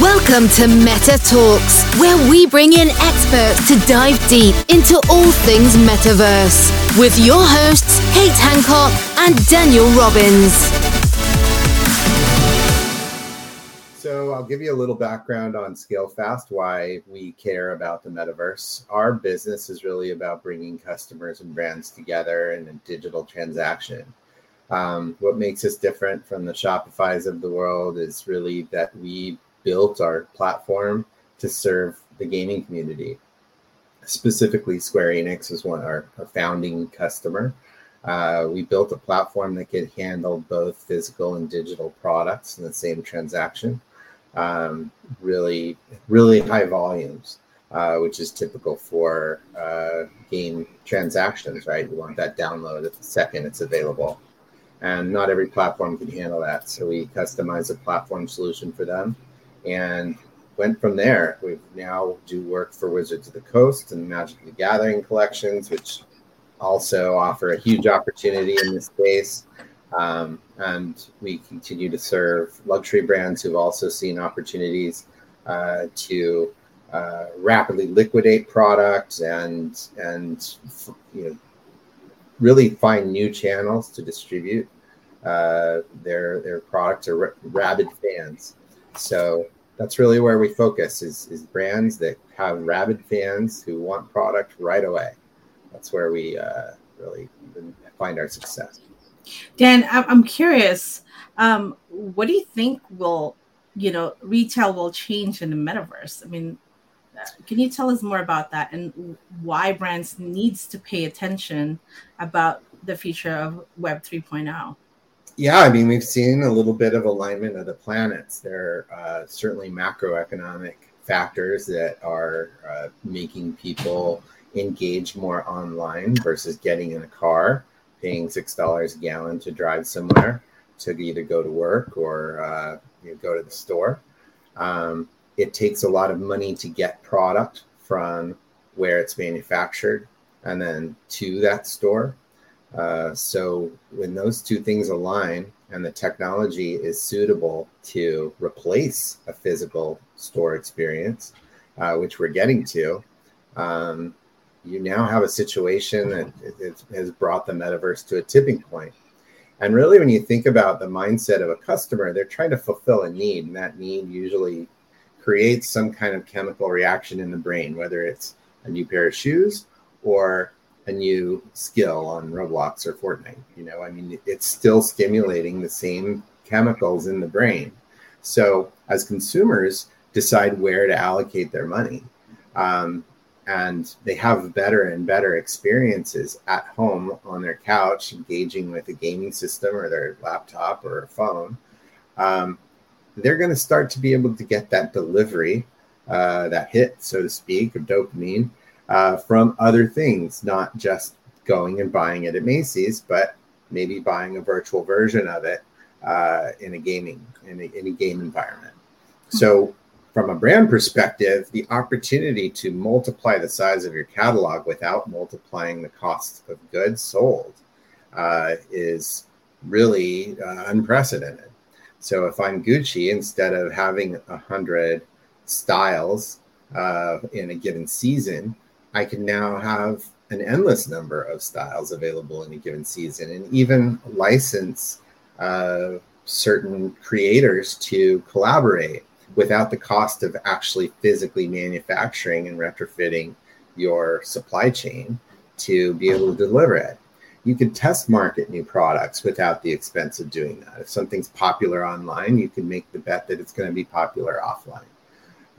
Welcome to MetaTalkz, where we bring in experts to dive deep into all things metaverse with your hosts, Kate Hancock and Daniel Robbins. So, I'll give you a little background on Scalefast, why we care about the metaverse. Our business is really about bringing customers and brands together in a digital transaction. Um, what makes us different from the Shopify's of the world is really that we built our platform to serve the gaming community. Specifically, Square Enix is one our, our founding customer. Uh, we built a platform that could handle both physical and digital products in the same transaction. Um, really, really high volumes, uh, which is typical for uh, game transactions, right? You want that download at the second it's available. And not every platform can handle that. So we customize a platform solution for them and went from there. We now do work for Wizards of the Coast and Magic the Gathering collections, which also offer a huge opportunity in this space. Um, and we continue to serve luxury brands who've also seen opportunities uh, to uh, rapidly liquidate products and and you know really find new channels to distribute uh, their their products or rabid fans. So that's really where we focus is, is brands that have rabid fans who want product right away. That's where we uh, really find our success. Dan, I'm curious. Um, what do you think will, you know, retail will change in the metaverse? I mean, uh, can you tell us more about that and why brands needs to pay attention about the future of Web 3.0? Yeah, I mean, we've seen a little bit of alignment of the planets. There are uh, certainly macroeconomic factors that are uh, making people engage more online versus getting in a car, paying six dollars a gallon to drive somewhere to either go to work or uh, you know, go to the store. Um, it takes a lot of money to get product from where it's manufactured and then to that store. Uh, so when those two things align and the technology is suitable to replace a physical store experience, uh, which we're getting to, um, you now have a situation that has brought the metaverse to a tipping point. And really, when you think about the mindset of a customer, they're trying to fulfill a need, and that need usually creates some kind of chemical reaction in the brain, whether it's a new pair of shoes or a new skill on Roblox or Fortnite. You know, I mean, it's still stimulating the same chemicals in the brain. So as consumers decide where to allocate their money, um, and they have better and better experiences at home on their couch, engaging with a gaming system or their laptop or a phone, um, they're going to start to be able to get that delivery, uh, that hit, so to speak, of dopamine uh, from other things, not just going and buying it at Macy's, but maybe buying a virtual version of it uh, in a gaming in a, in a game environment. So, from a brand perspective, the opportunity to multiply the size of your catalog without multiplying the cost of goods sold uh, is really uh, unprecedented. So, if I'm Gucci, instead of having a hundred styles uh, in a given season, I can now have an endless number of styles available in a given season and even license uh, certain creators to collaborate without the cost of actually physically manufacturing and retrofitting your supply chain to be able to deliver it. You can test market new products without the expense of doing that. If something's popular online, you can make the bet that it's going to be popular offline.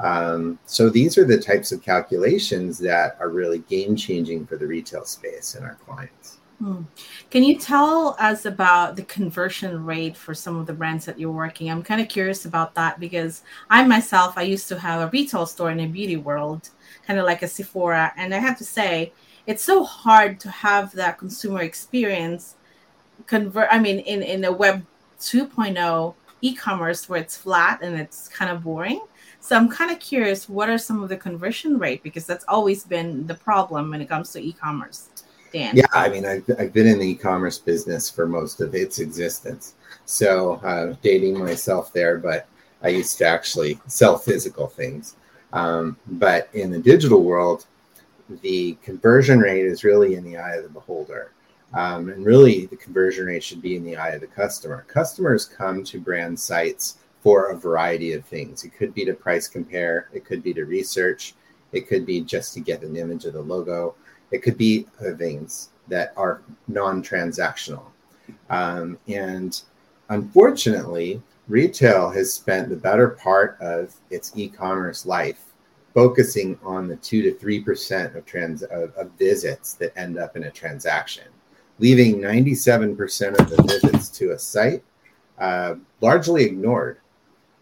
Um, so these are the types of calculations that are really game changing for the retail space and our clients. Hmm. Can you tell us about the conversion rate for some of the brands that you're working? I'm kind of curious about that because I myself, I used to have a retail store in a beauty world, kind of like a Sephora, and I have to say, it's so hard to have that consumer experience convert. I mean, in in a web 2.0 e-commerce where it's flat and it's kind of boring so I'm kind of curious, what are some of the conversion rate? Because that's always been the problem when it comes to e-commerce. Dan. Yeah, I mean, I've, I've been in the e-commerce business for most of its existence. So uh, dating myself there, but I used to actually sell physical things. Um, but in the digital world, the conversion rate is really in the eye of the beholder. Um, and really, the conversion rate should be in the eye of the customer. Customers come to brand sites for a variety of things. It could be to price compare, it could be to research, it could be just to get an image of the logo, it could be things that are non transactional. Um, and unfortunately, retail has spent the better part of its e commerce life focusing on the two to three percent of trans of, of, visits that end up in a transaction, leaving 97% of the visits to a site uh, largely ignored.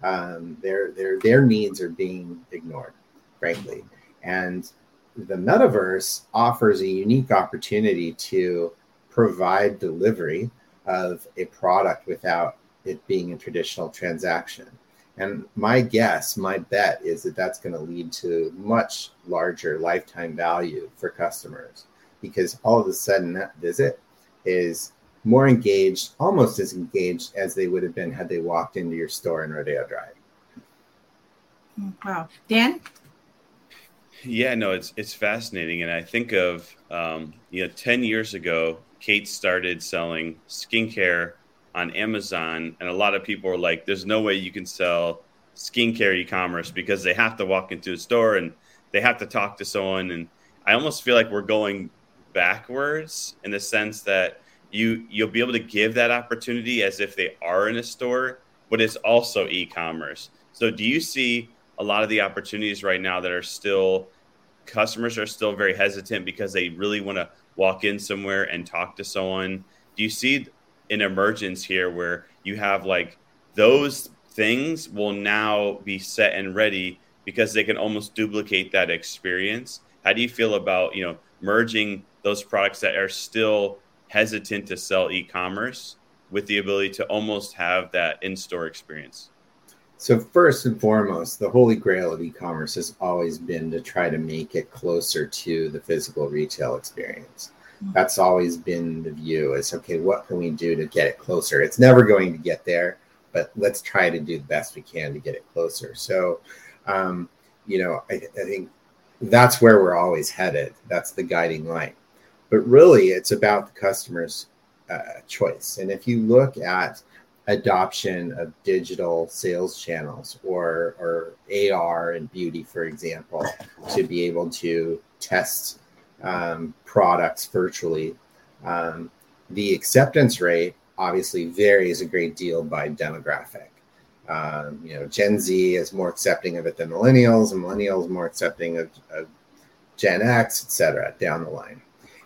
Um, their their their needs are being ignored, frankly, and the metaverse offers a unique opportunity to provide delivery of a product without it being a traditional transaction. And my guess, my bet is that that's going to lead to much larger lifetime value for customers because all of a sudden that visit is more engaged, almost as engaged as they would have been had they walked into your store in Rodeo Drive. Wow. Dan? Yeah, no, it's it's fascinating, and I think of um, you know, ten years ago, Kate started selling skincare on Amazon, and a lot of people are like, "There's no way you can sell skincare e-commerce because they have to walk into a store and they have to talk to someone." And I almost feel like we're going backwards in the sense that you you'll be able to give that opportunity as if they are in a store, but it's also e-commerce. So, do you see a lot of the opportunities right now that are still customers are still very hesitant because they really want to walk in somewhere and talk to someone. Do you see an emergence here where you have like those things will now be set and ready because they can almost duplicate that experience? How do you feel about, you know, merging those products that are still hesitant to sell e-commerce with the ability to almost have that in-store experience? So first and foremost, the holy grail of e-commerce has always been to try to make it closer to the physical retail experience. Mm-hmm. That's always been the view is okay, what can we do to get it closer? It's never going to get there, but let's try to do the best we can to get it closer. So, um, you know, I, I think that's where we're always headed. That's the guiding light. But really, it's about the customer's uh, choice. And if you look at adoption of digital sales channels or, or AR and beauty, for example, to be able to test um, products virtually. Um, the acceptance rate obviously varies a great deal by demographic. Um, you know, Gen Z is more accepting of it than millennials, and millennials more accepting of, of Gen X, et cetera, down the line.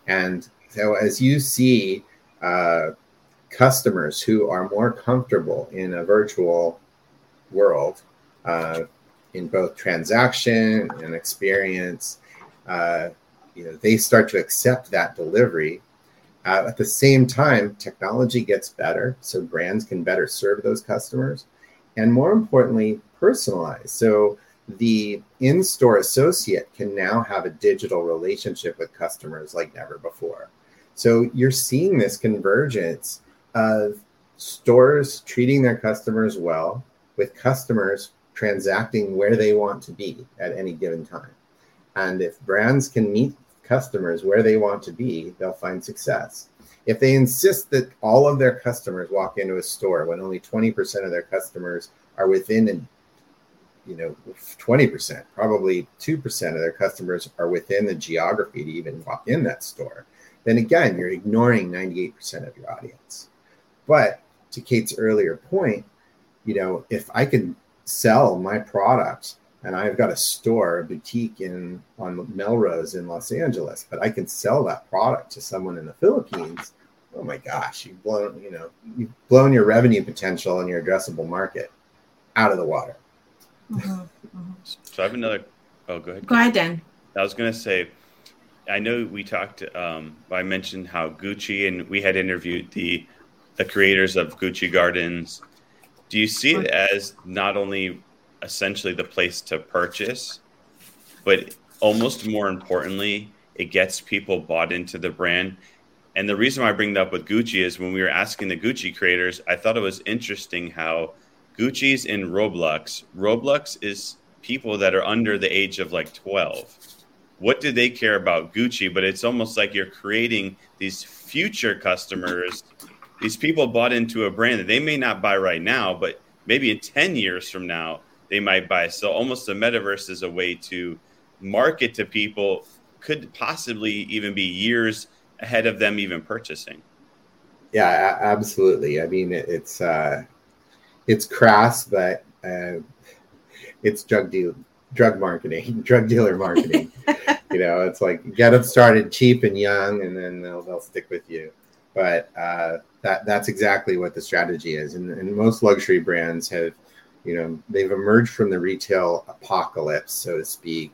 And so as you see uh, customers who are more comfortable in a virtual world uh, in both transaction and experience uh, you know they start to accept that delivery. Uh, at the same time technology gets better so brands can better serve those customers and more importantly personalize. So the in-store associate can now have a digital relationship with customers like never before so you're seeing this convergence of stores treating their customers well, with customers transacting where they want to be at any given time. And if brands can meet customers where they want to be, they'll find success. If they insist that all of their customers walk into a store when only 20% of their customers are within you know 20% probably 2% of their customers are within the geography to even walk in that store then again you're ignoring 98% of your audience but to Kate's earlier point, you know, if I can sell my product and I've got a store, a boutique in on Melrose in Los Angeles, but I can sell that product to someone in the Philippines. Oh my gosh, you've blown, you know, you've blown your revenue potential and your addressable market out of the water. Mm-hmm. Mm-hmm. So I have another. Oh, go ahead. Go ahead, Dan. I was going to say, I know we talked. Um, I mentioned how Gucci and we had interviewed the the creators of Gucci Gardens, do you see it as not only essentially the place to purchase, but almost more importantly, it gets people bought into the brand? And the reason why I bring that up with Gucci is when we were asking the Gucci creators, I thought it was interesting how Gucci's in Roblox. Roblox is people that are under the age of like 12. What do they care about Gucci? But it's almost like you're creating these future customers. These people bought into a brand that they may not buy right now, but maybe in 10 years from now, they might buy. So almost the metaverse is a way to market to people, could possibly even be years ahead of them even purchasing. Yeah, absolutely. I mean, it's uh, it's crass, but uh, it's drug deal drug marketing, drug dealer marketing. you know, it's like get them started cheap and young, and then they'll they'll stick with you. But uh, that that's exactly what the strategy is, and, and most luxury brands have, you know, they've emerged from the retail apocalypse, so to speak,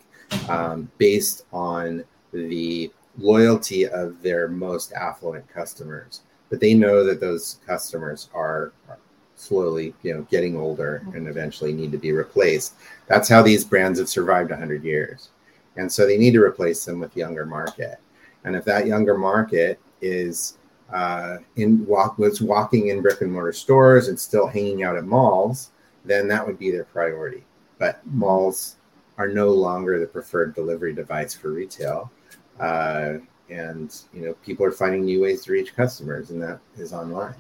um, based on the loyalty of their most affluent customers. But they know that those customers are, are slowly, you know, getting older and eventually need to be replaced. That's how these brands have survived 100 years. And so they need to replace them with younger market. And if that younger market is uh, in walk was walking in brick and mortar stores and still hanging out at malls, then that would be their priority. But malls are no longer the preferred delivery device for retail. Uh, and you know, people are finding new ways to reach customers, and that is online.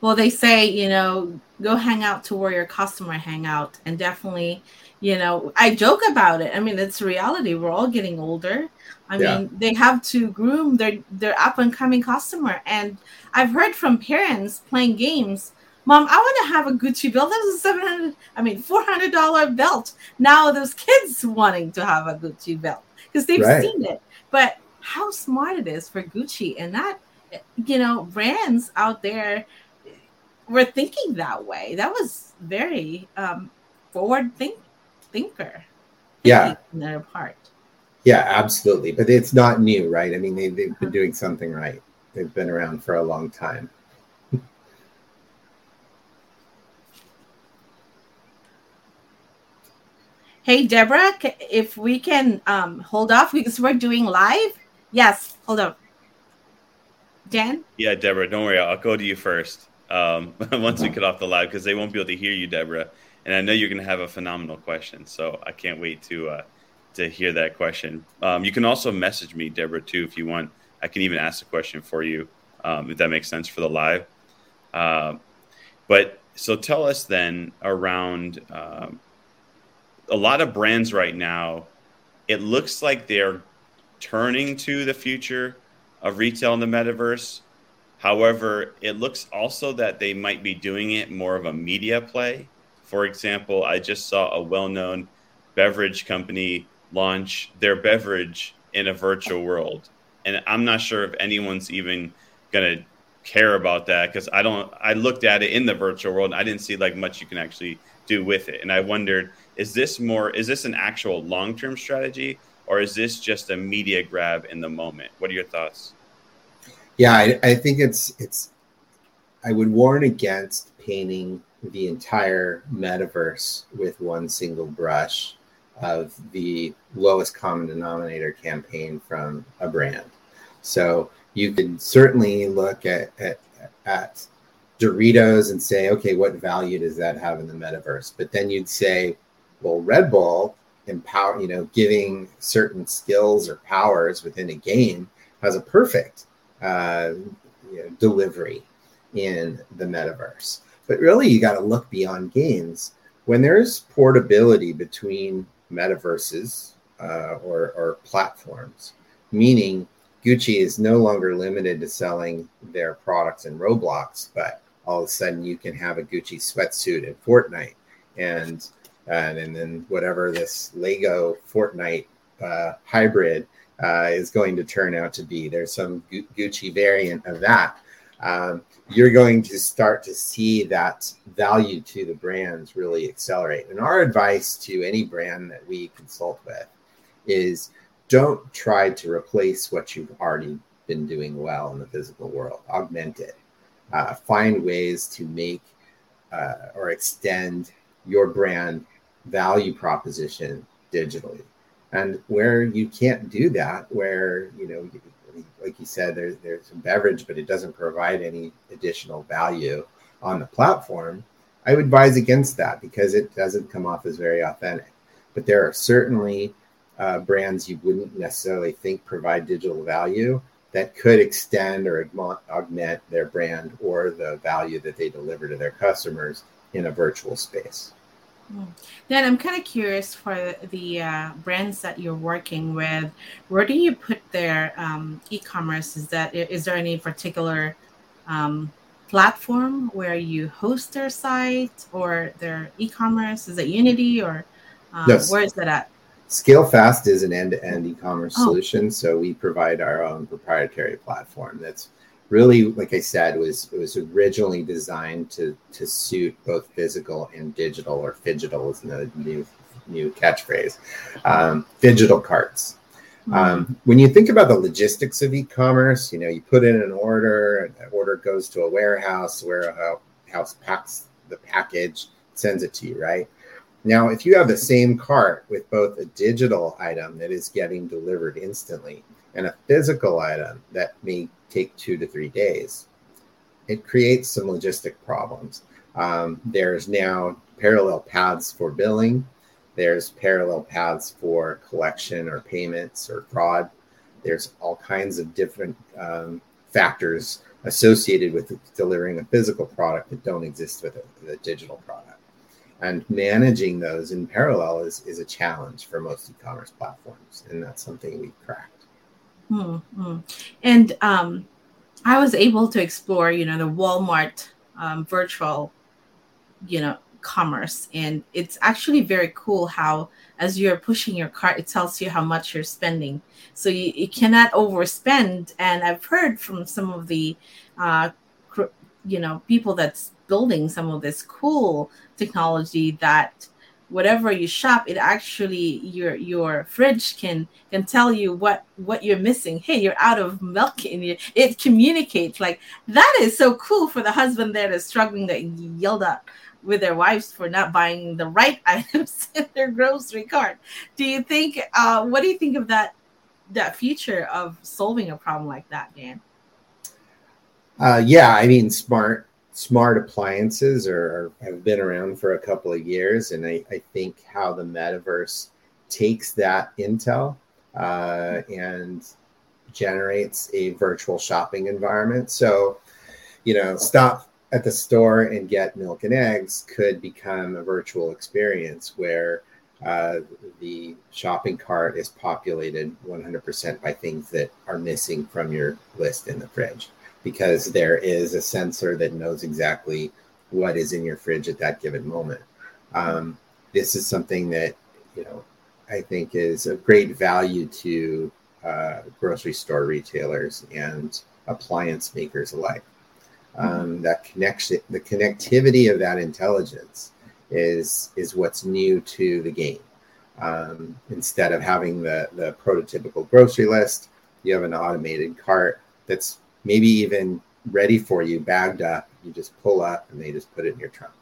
Well, they say, you know, go hang out to where your customer hang out and definitely, you know, I joke about it. I mean, it's reality. We're all getting older. I yeah. mean, they have to groom their their up and coming customer. And I've heard from parents playing games, Mom, I want to have a Gucci belt. That was a seven hundred, I mean, four hundred dollar belt. Now those kids wanting to have a Gucci belt because they've right. seen it. But how smart it is for Gucci and that, you know, brands out there were thinking that way. That was very um, forward think thinker. Yeah, their part. Yeah, absolutely. But it's not new, right? I mean, they, they've been doing something right. They've been around for a long time. Hey, Deborah, if we can um, hold off because we're doing live. Yes, hold on. Yeah, Deborah, don't worry. I'll go to you first um, once we get off the live because they won't be able to hear you, Deborah. And I know you're going to have a phenomenal question, so I can't wait to uh, to hear that question. Um, you can also message me, Deborah, too, if you want. I can even ask a question for you, um, if that makes sense for the live. Uh, but so tell us then around um, a lot of brands right now. It looks like they're turning to the future of retail in the metaverse However, it looks also that they might be doing it more of a media play. For example, I just saw a well known beverage company launch their beverage in a virtual world. And I'm not sure if anyone's even going to care about that because I don't, I looked at it in the virtual world and I didn't see like much you can actually do with it. And I wondered, is this more, is this an actual long term strategy or is this just a media grab in the moment? What are your thoughts? yeah, I, I think it's it's. I would warn against painting the entire metaverse with one single brush of the lowest common denominator campaign from a brand. So you could certainly look at, at, at Doritos and say, okay, what value does that have in the metaverse? But then you'd say, well, Red Bull empower, you know, giving certain skills or powers within a game has a perfect uh, you know, delivery in the metaverse. But really, you got to look beyond games. When there's portability between metaverses uh, or, or platforms, meaning Gucci is no longer limited to selling their products in Roblox, but all of a sudden you can have a Gucci sweatsuit in Fortnite, and and, and then whatever this Lego Fortnite uh, hybrid uh, is going to turn out to be. There's some Gu- Gucci variant of that. Um, you're going to start to see that value to the brands really accelerate. And our advice to any brand that we consult with is don't try to replace what you've already been doing well in the physical world, augment it. Uh, find ways to make uh, or extend your brand value proposition digitally and where you can't do that where you know like you said there's there's a beverage but it doesn't provide any additional value on the platform I would advise against that because it doesn't come off as very authentic. But there are certainly uh, brands you wouldn't necessarily think provide digital value that could extend or augment their brand or the value that they deliver to their customers in a virtual space. Then I'm kind of curious for the uh, brands that you're working with. Where do you put their um, e-commerce? Is that is there any particular um, platform where you host their site or their e-commerce? Is it Unity or um, yes. where is that at? Scalefast is an end-to-end e-commerce oh. solution, so we provide our own proprietary platform that's really, like I said, was it was originally designed to to suit both physical and digital, or phygital is the new new catchphrase. Um, digital carts. Mm-hmm. Um, when you think about the logistics of e-commerce, you know, you put in an order, an order goes to a warehouse, warehouse packs the package, sends it to you, right? Now, if you have the same cart with both a digital item that is getting delivered instantly and a physical item that may take two to three days, it creates some logistic problems. Um, there's now parallel paths for billing. There's parallel paths for collection or payments or fraud. There's all kinds of different um, factors associated with delivering a physical product that don't exist with a, a digital product and managing those in parallel is, is a challenge for most e-commerce platforms and that's something we've cracked mm-hmm. and um, i was able to explore you know the walmart um, virtual you know commerce. And it's actually very cool how as you're pushing your cart it tells you how much you're spending. So you, you cannot overspend. And i've heard from some of the uh, you know people that's building some of this cool technology that whatever you shop it actually your your fridge can can tell you what what you're missing. Hey you're out of milk in you it communicates. Like that is so cool for the husband there that's struggling that yelled at with their wives for not buying the right items in their grocery cart. Do you think uh what do you think of that that feature of solving a problem like that dan? Uh yeah i mean smart smart appliances are, have been around for a couple of years, and I, I think how the metaverse takes that intel uh, and generates a virtual shopping environment. So, you know, stop at the store and get milk and eggs could become a virtual experience where uh, the shopping cart is populated 100% by things that are missing from your list in the fridge because there is a sensor that knows exactly what is in your fridge at that given moment. Um, this is something that you know I think is of great value to uh, grocery store retailers and appliance makers alike. Um, mm-hmm. that connection, the connectivity of that intelligence is is what's new to the game. Um, instead of having the the prototypical grocery list, you have an automated cart that's maybe even ready for you, bagged up. You just pull up and they just put it in your trunk.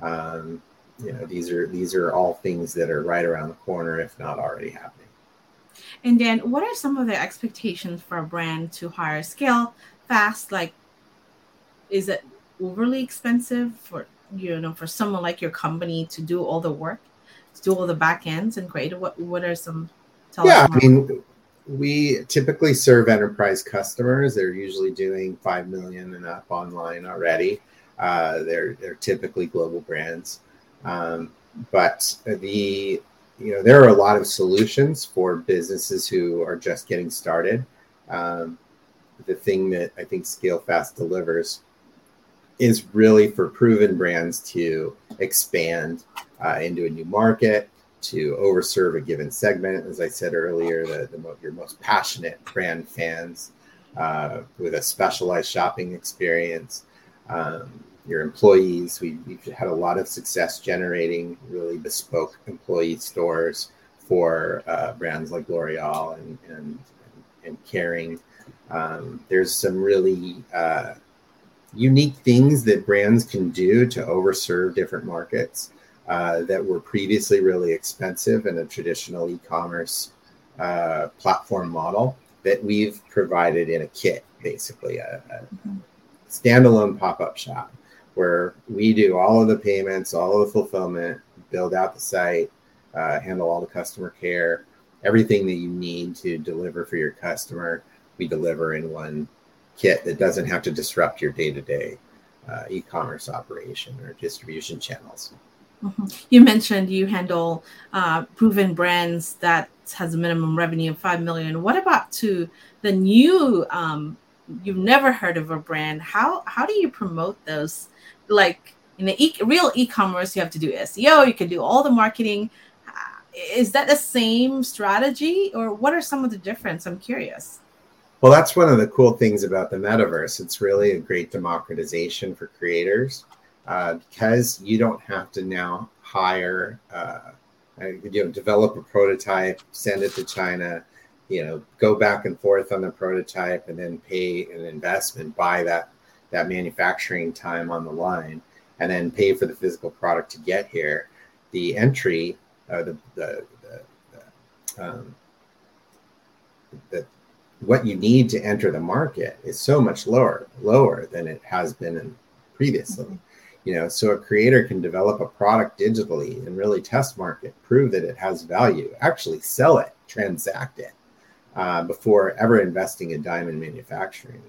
Um, you know, these are these are all things that are right around the corner, if not already happening. And then, what are some of the expectations for a brand to hire scale fast? Like, is it overly expensive for you know for someone like your company to do all the work, to do all the back ends and create? What what are some? yeah, I mean, we typically serve enterprise customers. They're usually doing five million and up online already. Uh, they're they're typically global brands, um, but the you know there are a lot of solutions for businesses who are just getting started. Um, the thing that I think Scalefast delivers is really for proven brands to expand uh, into a new market to overserve a given segment. As I said earlier, the, the your most passionate brand fans uh, with a specialized shopping experience. Um, your employees, we, have had a lot of success generating really bespoke employee stores for uh, brands like L'Oreal and, and, and Kering. Um, there's some really uh, unique things that brands can do to overserve different markets. Uh, that were previously really expensive in a traditional e-commerce uh, platform model that we've provided in a kit, basically a, a standalone pop-up shop where we do all of the payments, all of the fulfillment, build out the site, uh, handle all the customer care, everything that you need to deliver for your customer. We deliver in one kit that doesn't have to disrupt your day to day e-commerce operation or distribution channels. Mm-hmm. You mentioned you handle uh, proven brands that has a minimum revenue of five million. What about to the new? Um, you've never heard of a brand. How how do you promote those? Like in the e- real e-commerce, you have to do SEO. You can do all the marketing. Uh, is that the same strategy, or what are some of the difference? I'm curious. Well, that's one of the cool things about the metaverse. It's really a great democratization for creators uh, because you don't have to now hire, uh, you know, develop a prototype, send it to China, you know, go back and forth on the prototype, and then pay an investment, buy that that manufacturing time on the line, and then pay for the physical product to get here. The entry, uh, the the, the, the um, the what you need to enter the market is so much lower lower than it has been in previously mm-hmm. You know so a creator can develop a product digitally and really test market prove that it has value actually sell it transact it uh, before ever investing in diamond manufacturing.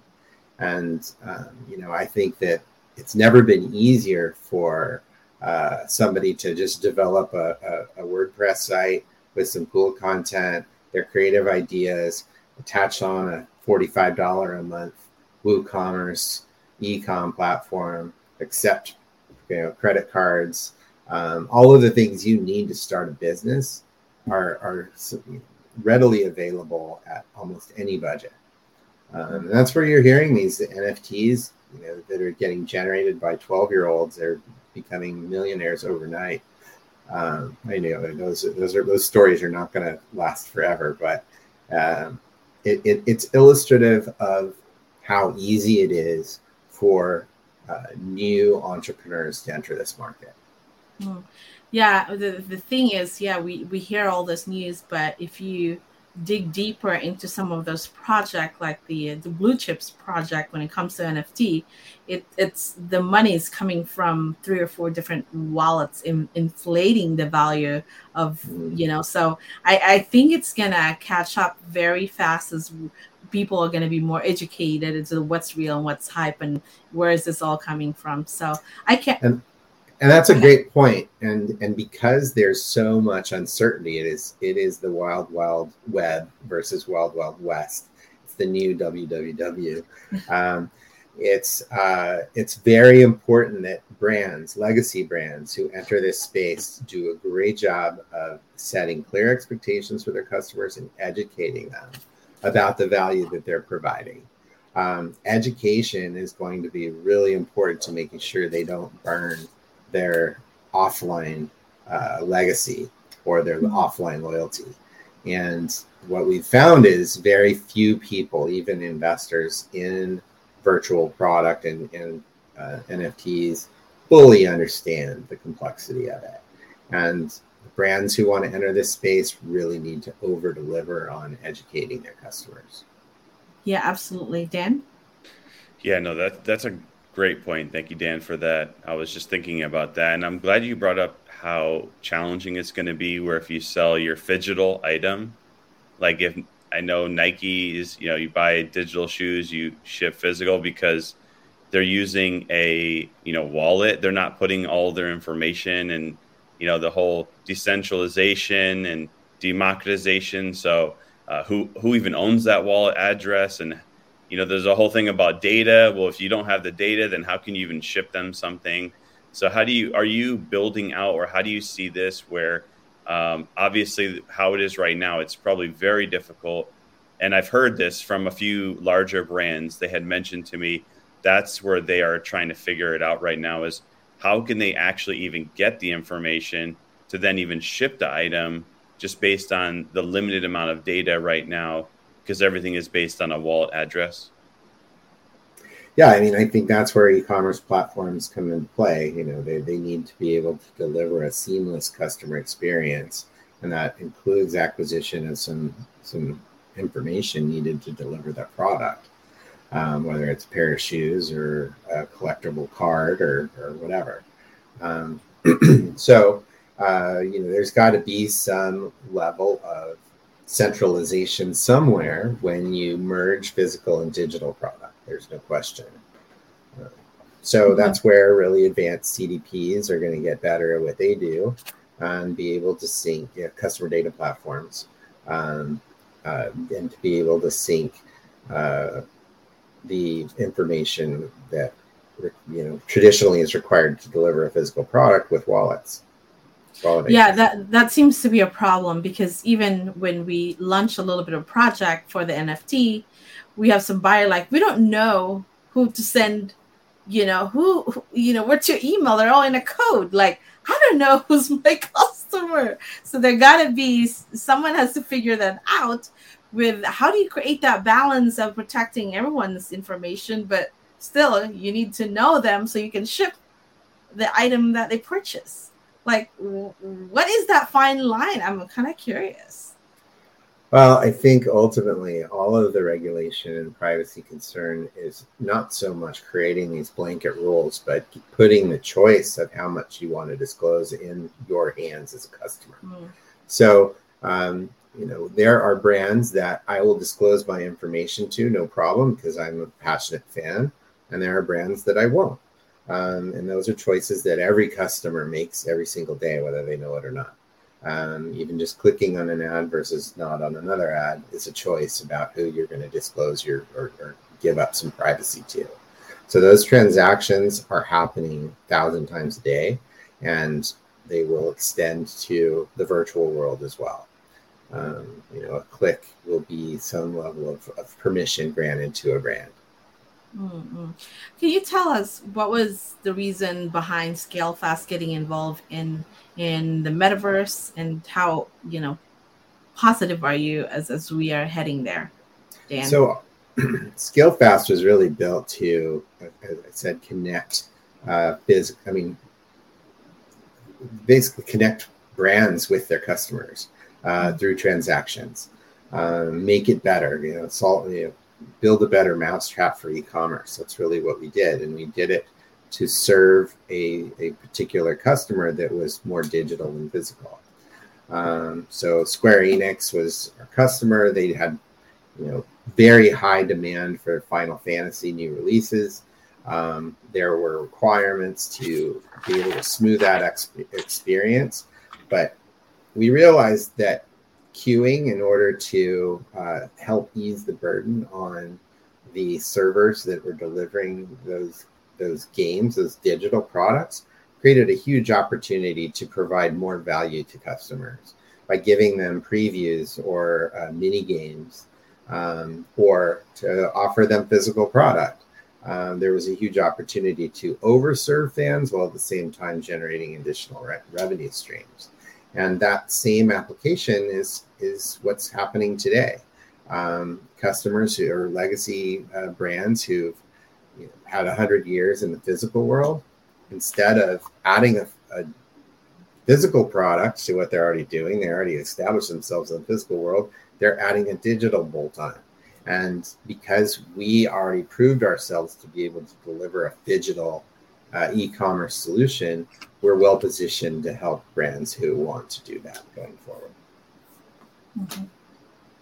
And um, you know i think that it's never been easier for uh, somebody to just develop a, a, a wordpress site with some cool content their creative ideas attach on a $45 a month WooCommerce e-com platform, accept you know credit cards, um, all of the things you need to start a business are, are readily available at almost any budget. Um, that's where you're hearing these NFTs you know, that are getting generated by 12 year olds. They're becoming millionaires overnight. Um, I know those those are those stories are not going to last forever, but um, it, it, it's illustrative of how easy it is for uh, new entrepreneurs to enter this market. Mm. Yeah, the, the thing is, yeah, we, we hear all this news, but if you dig deeper into some of those projects like the the blue chips project when it comes to nft it, it's the money is coming from three or four different wallets in, inflating the value of you know so i i think it's gonna catch up very fast as people are going to be more educated into what's real and what's hype and where is this all coming from. So i can't and- and that's a great point and and because there's so much uncertainty it is it is the wild wild web versus wild wild west. It's the new www um, it's uh, it's very important that brands legacy brands who enter this space do a great job of setting clear expectations for their customers and educating them about the value that they're providing um, education is going to be really important to making sure they don't burn their offline uh, legacy or their mm-hmm. offline loyalty. And what we've found is very few people, even investors in virtual product and, and uh, NFTs, fully understand the complexity of it. And brands who want to enter this space really need to over deliver on educating their customers. Yeah, absolutely. Dan? Yeah, no, that that's a Great point. Thank you, Dan, for that. I was just thinking about that. And I'm glad you brought up how challenging it's going to be where if you sell your phygital item, like if I know Nike is, you know, you buy digital shoes, you ship physical because they're using a, you know, wallet. They're not putting all their information and, you know, the whole decentralization and democratization. So, uh, who who even owns that wallet address and you know, there's a whole thing about data. Well, if you don't have the data, then how can you even ship them something? So, how do you are you building out, or how do you see this? Where um, obviously, how it is right now, it's probably very difficult. And I've heard this from a few larger brands. They had mentioned to me that's where they are trying to figure it out right now is how can they actually even get the information to then even ship the item just based on the limited amount of data right now because everything is based on a wallet address? Yeah, I mean, I think that's where e-commerce platforms come into play. You know, they, they need to be able to deliver a seamless customer experience, and that includes acquisition of some some information needed to deliver that product. Um, whether it's a pair of shoes or a collectible card or, or whatever. Um, so, uh, you know, there's got to be some level of centralization somewhere when you merge physical and digital product. There's no question. Uh, so mm-hmm. that's where really advanced CDPs are going to get better at what they do and be able to sync you know, customer data platforms um, uh, and to be able to sync uh, the information that you know traditionally is required to deliver a physical product with wallets. Yeah, that that seems to be a problem because even when we launch a little bit of project for the NFT, we have some buyer like we don't know who to send, you know, who you know, what's your email? They're all in a code. Like, I don't know who's my customer. So there gotta be someone has to figure that out with how do you create that balance of protecting everyone's information, but still you need to know them so you can ship the item that they purchase. Like, what is that fine line? I'm kind of curious. Well, I think ultimately all of the regulation and privacy concern is not so much creating these blanket rules, but putting the choice of how much you want to disclose in your hands as a customer. Mm. So, um, you know, there are brands that I will disclose my information to, no problem, because I'm a passionate fan, and there are brands that I won't. Um, and those are choices that every customer makes every single day, whether they know it or not. Um, even just clicking on an ad versus not on another ad is a choice about who you're going to disclose your or, or, give up some privacy to. So those transactions are happening thousand times a day, and they will extend to the virtual world as well. Um, you know, a click will be some level of, of permission granted to a brand. Mm-hmm. Can you tell us what was the reason behind Scalefast getting involved in in the metaverse and how you know positive are you as as we are heading there, Dan? So, Scalefast was really built to, as I said, connect uh, biz. I mean, basically connect brands with their customers uh, through transactions, um, make it better. You know, solve you know build a better mousetrap for e-commerce. That's really what we did, and we did it to serve a, a particular customer that was more digital than physical. Um, so Square Enix was our customer. They had, you know, very high demand for Final Fantasy new releases. Um, there were requirements to be able to smooth that ex- experience, but we realized that queuing in order to uh, help ease the burden on the servers that were delivering those those games, those digital products, created a huge opportunity to provide more value to customers by giving them previews or uh, mini games um, or to offer them physical product. Um, there was a huge opportunity to overserve fans while at the same time generating additional re- revenue streams. And that same application is is what's happening today. Um, customers who are legacy uh, brands who've you know, had 100 years in the physical world, instead of adding a, a, physical product to what they're already doing, they already established themselves in the physical world, they're adding a digital bolt on. And because we already proved ourselves to be able to deliver a digital uh, e-commerce solution, we're well positioned to help brands who want to do that going forward. Mm-hmm.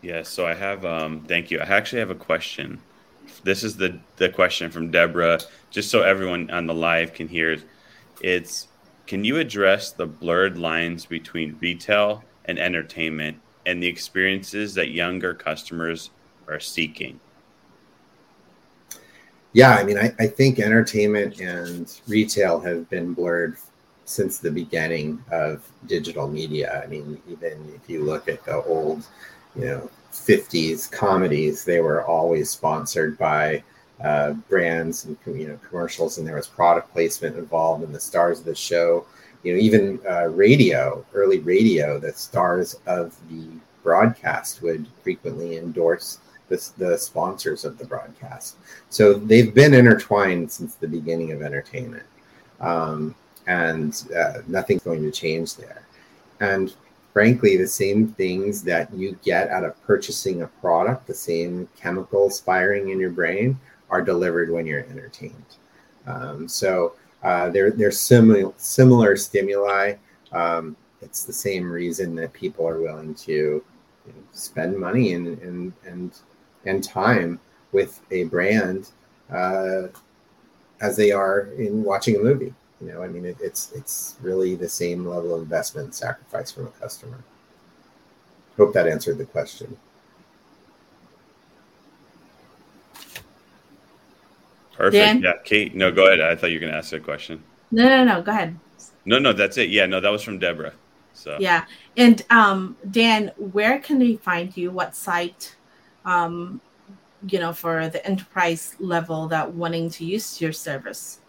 Yeah, so I have. Um, thank you. I actually have a question. This is the the question from Deborah, just so everyone on the live can hear. It's can you address the blurred lines between retail and entertainment and the experiences that younger customers are seeking? Yeah, I mean, I, I think entertainment and retail have been blurred since the beginning of digital media. I mean, even if you look at the old, you know, 50s comedies, they were always sponsored by uh, brands and you know commercials, and there was product placement involved, and the stars of the show. You know, even uh, radio, early radio, the stars of the broadcast would frequently endorse the, the sponsors of the broadcast. So they've been intertwined since the beginning of entertainment. Um, and uh, nothing's going to change there. And frankly, the same things that you get out of purchasing a product, the same chemicals firing in your brain, are delivered when you're entertained. Um, so uh, they're they're similar similar stimuli. Um, it's the same reason that people are willing to you know, spend money and and and and time with a brand uh, as they are in watching a movie. You know, I mean, it, it's it's really the same level of investment and sacrifice from a customer. Hope that answered the question. Perfect. Dan? Yeah, Kate. No, go ahead. I thought you were going to ask a question. No, no, no. Go ahead. No, no, that's it. Yeah, no, that was from Deborah. So yeah, and um, Dan, where can they find you? What site? Um, you know, for the enterprise level that wanting to use your service.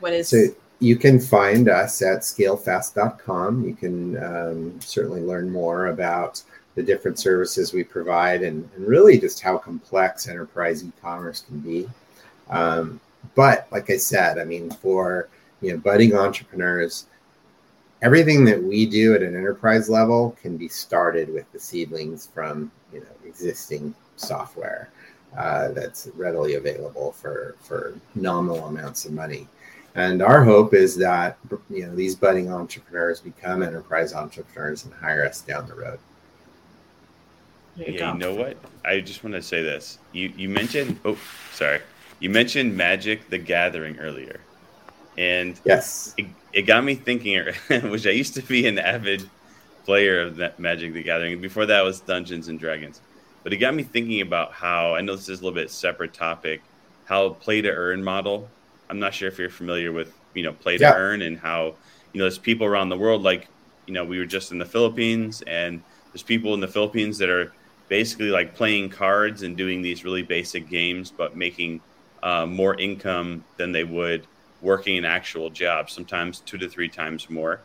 What is? So you can find us at scalefast.com. You can um, certainly learn more about the different services we provide and, and really just how complex enterprise e-commerce can be. Um, but like I said, I mean, for you know, budding entrepreneurs, everything that we do at an enterprise level can be started with the seedlings from you know existing software uh, that's readily available for for nominal amounts of money. And our hope is that you know these budding entrepreneurs become enterprise entrepreneurs and hire us down the road. You yeah, you know what? I just want to say this. You you mentioned oh sorry. You mentioned Magic the Gathering earlier. And yes, it, it got me thinking, which I used to be an avid player of that Magic the Gathering. Before that was Dungeons and Dragons. But it got me thinking about how I know this is a little bit separate topic, how play to earn model. I'm not sure if you're familiar with, you know, play to yeah. earn and how, you know, there's people around the world like, you know, we were just in the Philippines and there's people in the Philippines that are basically like playing cards and doing these really basic games, but making uh, more income than they would working an actual job, sometimes two to three times more.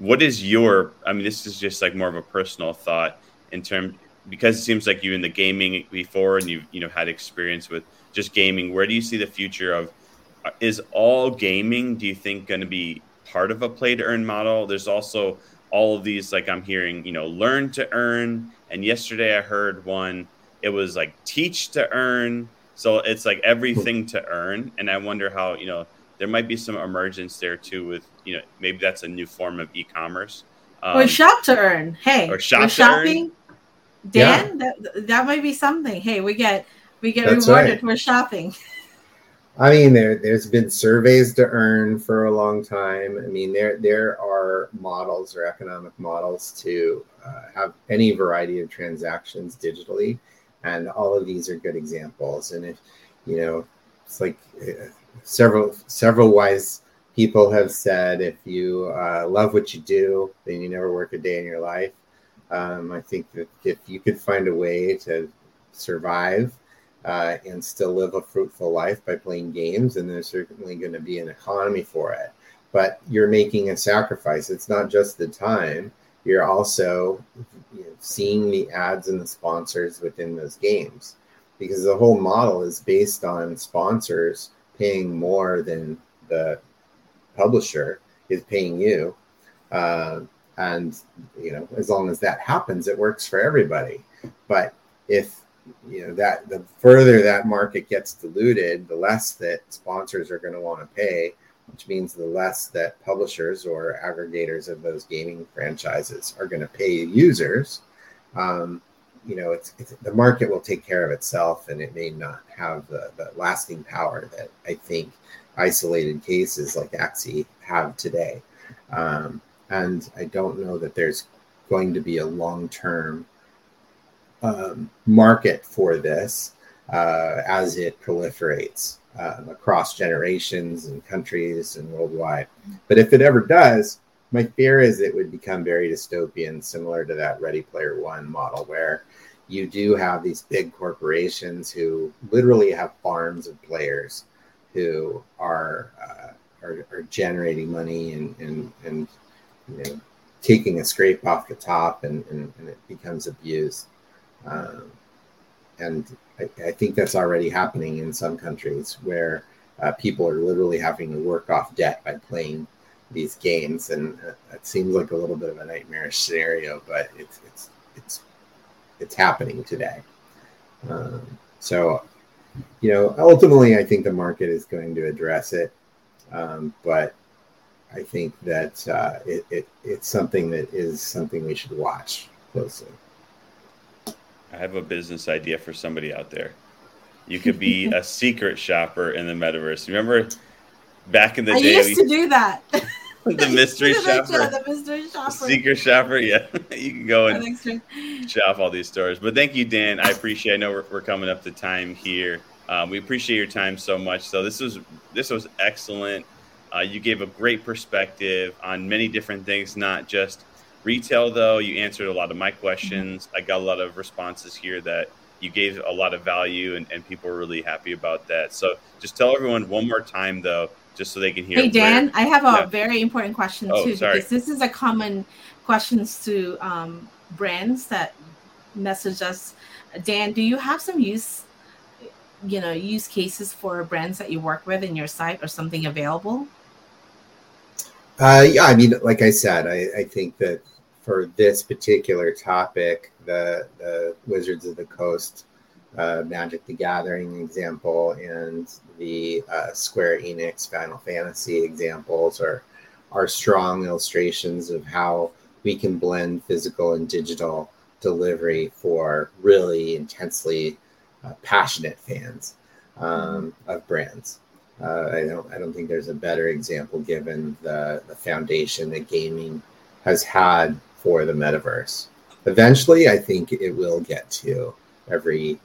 What is your, I mean, this is just like more of a personal thought in terms, because it seems like you in the gaming before and you've, you know, had experience with just gaming. Where do you see the future of, uh, is all gaming, do you think going to be part of a play to earn model? There's also all of these, like I'm hearing, you know, learn to earn. And yesterday I heard one, it was like teach to earn so it's like everything to earn. And I wonder how, you know, there might be some emergence there too with, you know, maybe that's a new form of e commerce. Um, or shop to earn. Hey, or shop shopping. Earn. Dan, yeah. that, that might be something. Hey, we get we get that's rewarded right. for shopping. I mean, there there's been surveys to earn for a long time. I mean, there there are models or economic models to uh, have any variety of transactions digitally and all of these are good examples and if you know it's like uh, several several wise people have said if you uh, love what you do then you never work a day in your life. Um, i think that if you could find a way to survive uh, and still live a fruitful life by playing games and there's certainly going to be an economy for it. But you're making a sacrifice. It's not just the time. You're also you know, seeing the ads and the sponsors within those games. Because the whole model is based on sponsors paying more than the publisher is paying you. Uh, and you know as long as that happens it works for everybody. But if you know that the further that market gets diluted the less that sponsors are going to want to pay which means the less that publishers or aggregators of those gaming franchises are going to pay users, um, you know, it's, it's, the market will take care of itself, and it may not have the, the lasting power that I think isolated cases like Axie have today. Um, and I don't know that there's going to be a long term um, market for this uh, as it proliferates um, across generations and countries and worldwide. But if it ever does, my fear is it would become very dystopian, similar to that Ready Player One model, where you do have these big corporations who literally have farms of players who are uh, are, are, generating money and and and you know taking a scrape off the top, and, and, and it becomes abused. Um, and I, I, think that's already happening in some countries where uh, people are literally having to work off debt by playing these games, and uh, it seems like a little bit of a nightmarish scenario, but it's it's it's it's happening today. Um, so you know, ultimately, I think the market is going to address it, um, but I think that uh, it, it, it's something that is something we should watch closely. I have a business idea for somebody out there. You could be a secret shopper in the metaverse. Remember back in the I day? I used to do that. the mystery shopper. The mystery shopper. Secret shopper, yeah. you can go and shop all these stores. But thank you, Dan. I appreciate. I know we're, we're coming up to time here. Um, we appreciate your time so much. So this was this was excellent. Uh, you gave a great perspective on many different things, not just retail. Though you answered a lot of my questions. Mm-hmm. I got a lot of responses here that you gave a lot of value, and, and people were really happy about that. So just tell everyone one more time, though, just so they can hear. Hey Dan, where, I have a yeah. very important question oh, too sorry. because this is a common questions to um, brands that message us. Dan, do you have some use you know use cases for brands that you work with in your site or something available uh, yeah i mean like i said I, I think that for this particular topic the, the wizards of the coast uh, magic the gathering example and the uh, square enix final fantasy examples are are strong illustrations of how we can blend physical and digital delivery for really intensely uh, passionate fans um, of brands. Uh, I don't I don't think there's a better example given the, the foundation that gaming has had for the metaverse. Eventually, I think it will get to every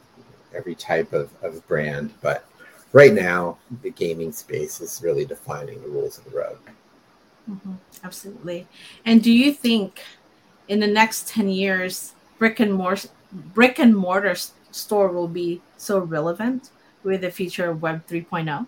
every type of, of brand, but right now the gaming space is really defining the rules of the road. Mm-hmm. Absolutely. And do you think in the next 10 years brick and mortar brick and mortar store will be so relevant with the future of Web 3.0?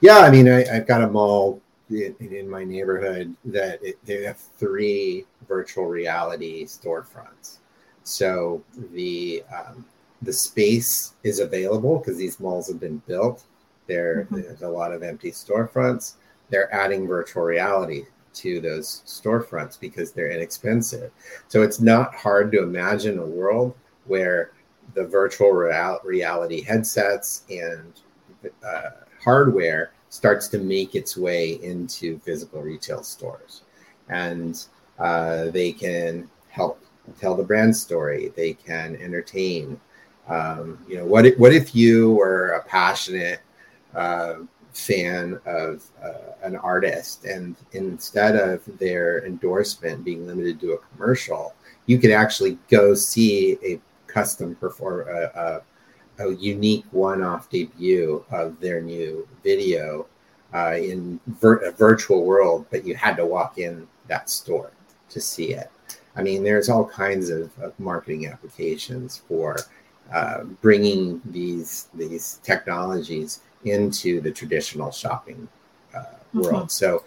Yeah, I mean, I, have got a mall in, in my neighborhood that it, they have three virtual reality storefronts. So the um, the space is available because these malls have been built. There, mm-hmm. there's a lot of empty storefronts. They're adding virtual reality to those storefronts because they're inexpensive. So it's not hard to imagine a world where the virtual real- reality headsets and uh, hardware starts to make its way into physical retail stores. And uh, they can help tell the brand story, they can entertain. Um, you know, what if, what if you were a passionate uh, fan of uh, an artist and instead of their endorsement being limited to a commercial, you could actually go see a custom perform a, a, a unique one-off debut of their new video uh, in vir- a virtual world, but you had to walk in that store to see it. I mean, there's all kinds of, of marketing applications for uh, bringing these these technologies into the traditional shopping uh, mm-hmm. world. So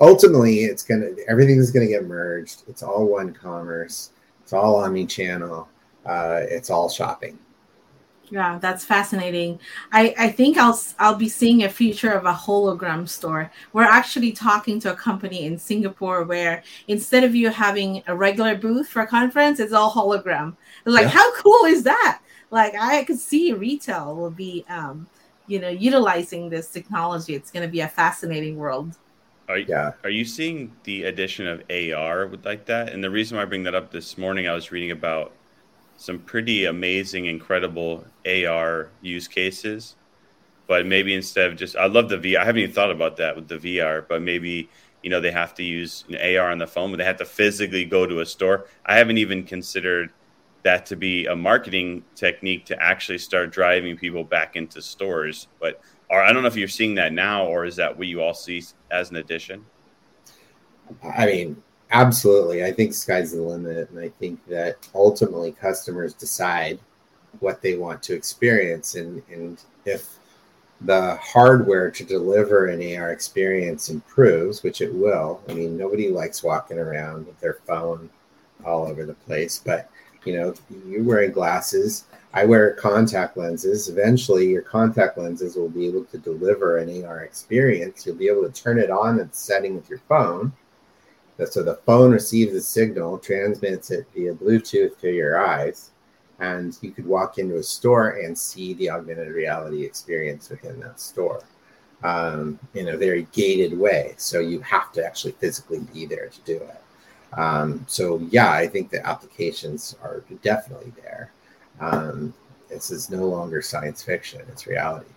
ultimately, it's gonna everything's gonna get merged. It's all one commerce. It's all omni-channel uh, it's all shopping. Yeah, that's fascinating. I, I think I'll I'll be seeing a future of a hologram store. We're actually talking to a company in Singapore where instead of you having a regular booth for a conference, it's all hologram. Like, yeah. how cool is that? Like, I could see retail will be, um, you know, utilizing this technology. It's going to be a fascinating world. Are you, yeah. are you seeing the addition of AR with like that? And the reason why I bring that up this morning, I was reading about some pretty amazing, incredible AR use cases. But maybe instead of just, I love the VR. I haven't even thought about that with the VR, but maybe you know they have to use you know, AR on the phone, but they have to physically go to a store. I haven't even considered that to be a marketing technique to actually start driving people back into stores. But I don't know if you're seeing that now, or is that what you all see as an addition? I mean, Absolutely. I think sky's the limit. And I think that ultimately customers decide what they want to experience. And, and if the hardware to deliver an AR experience improves, which it will, I mean, nobody likes walking around with their phone all over the place. But, you know, you're wearing glasses. I wear contact lenses. Eventually, your contact lenses will be able to deliver an AR experience. You'll be able to turn it on and setting with your phone so the phone receives the signal, transmits it via Bluetooth to your eyes, and you could walk into a store and see the augmented reality experience within that store um, in a very gated way. So you have to actually physically be there to do it. Um, so yeah, I think the applications are definitely there. Um, this is no longer science fiction; it's reality.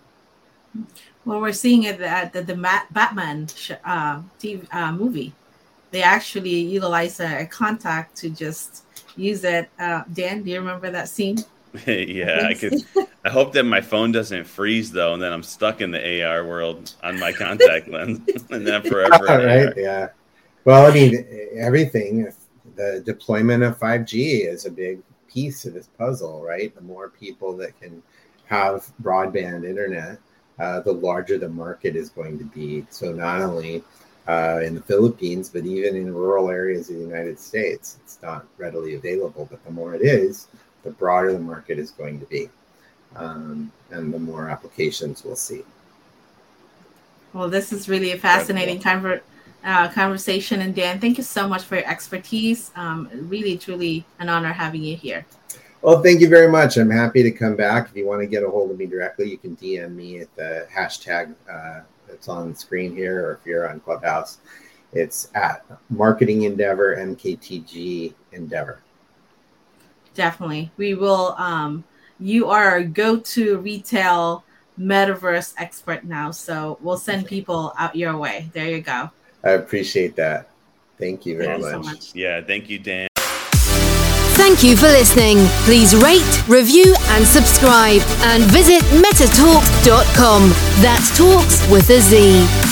Well, we're seeing it at the, the Batman uh, TV, uh, movie. They actually utilize a, a, contact to just use it. Uh, Dan, do you remember that scene? yeah, I could. I hope that my phone doesn't freeze though, and then I'm stuck in the AR world on my contact lens, and then forever. right? Yeah. Well, I mean, everything. The deployment of 5G is a big piece of this puzzle, right? The more people that can have broadband internet, uh, the larger the market is going to be. So not only uh, in the Philippines, but even in rural areas of the United States, it's not readily available. But the more it is, the broader the market is going to be, um, and the more applications we'll see. Well, this is really a fascinating conver- uh, conversation. And Dan, thank you so much for your expertise. Um, really, truly an honor having you here. Well, thank you very much. I'm happy to come back. If you want to get a hold of me directly, you can DM me at the hashtag uh, that's on the screen here, or if you're on Clubhouse, it's at Marketing Endeavor, MKTG Endeavor. Definitely. We will. Um, you are a go-to retail metaverse expert now, so we'll send people out your way. There you go. I appreciate that. Thank you very much. So much. Yeah, thank you, Dan. Thank you for listening. Please rate, review, and subscribe. And visit metatalkz.com. That's talks with a Z.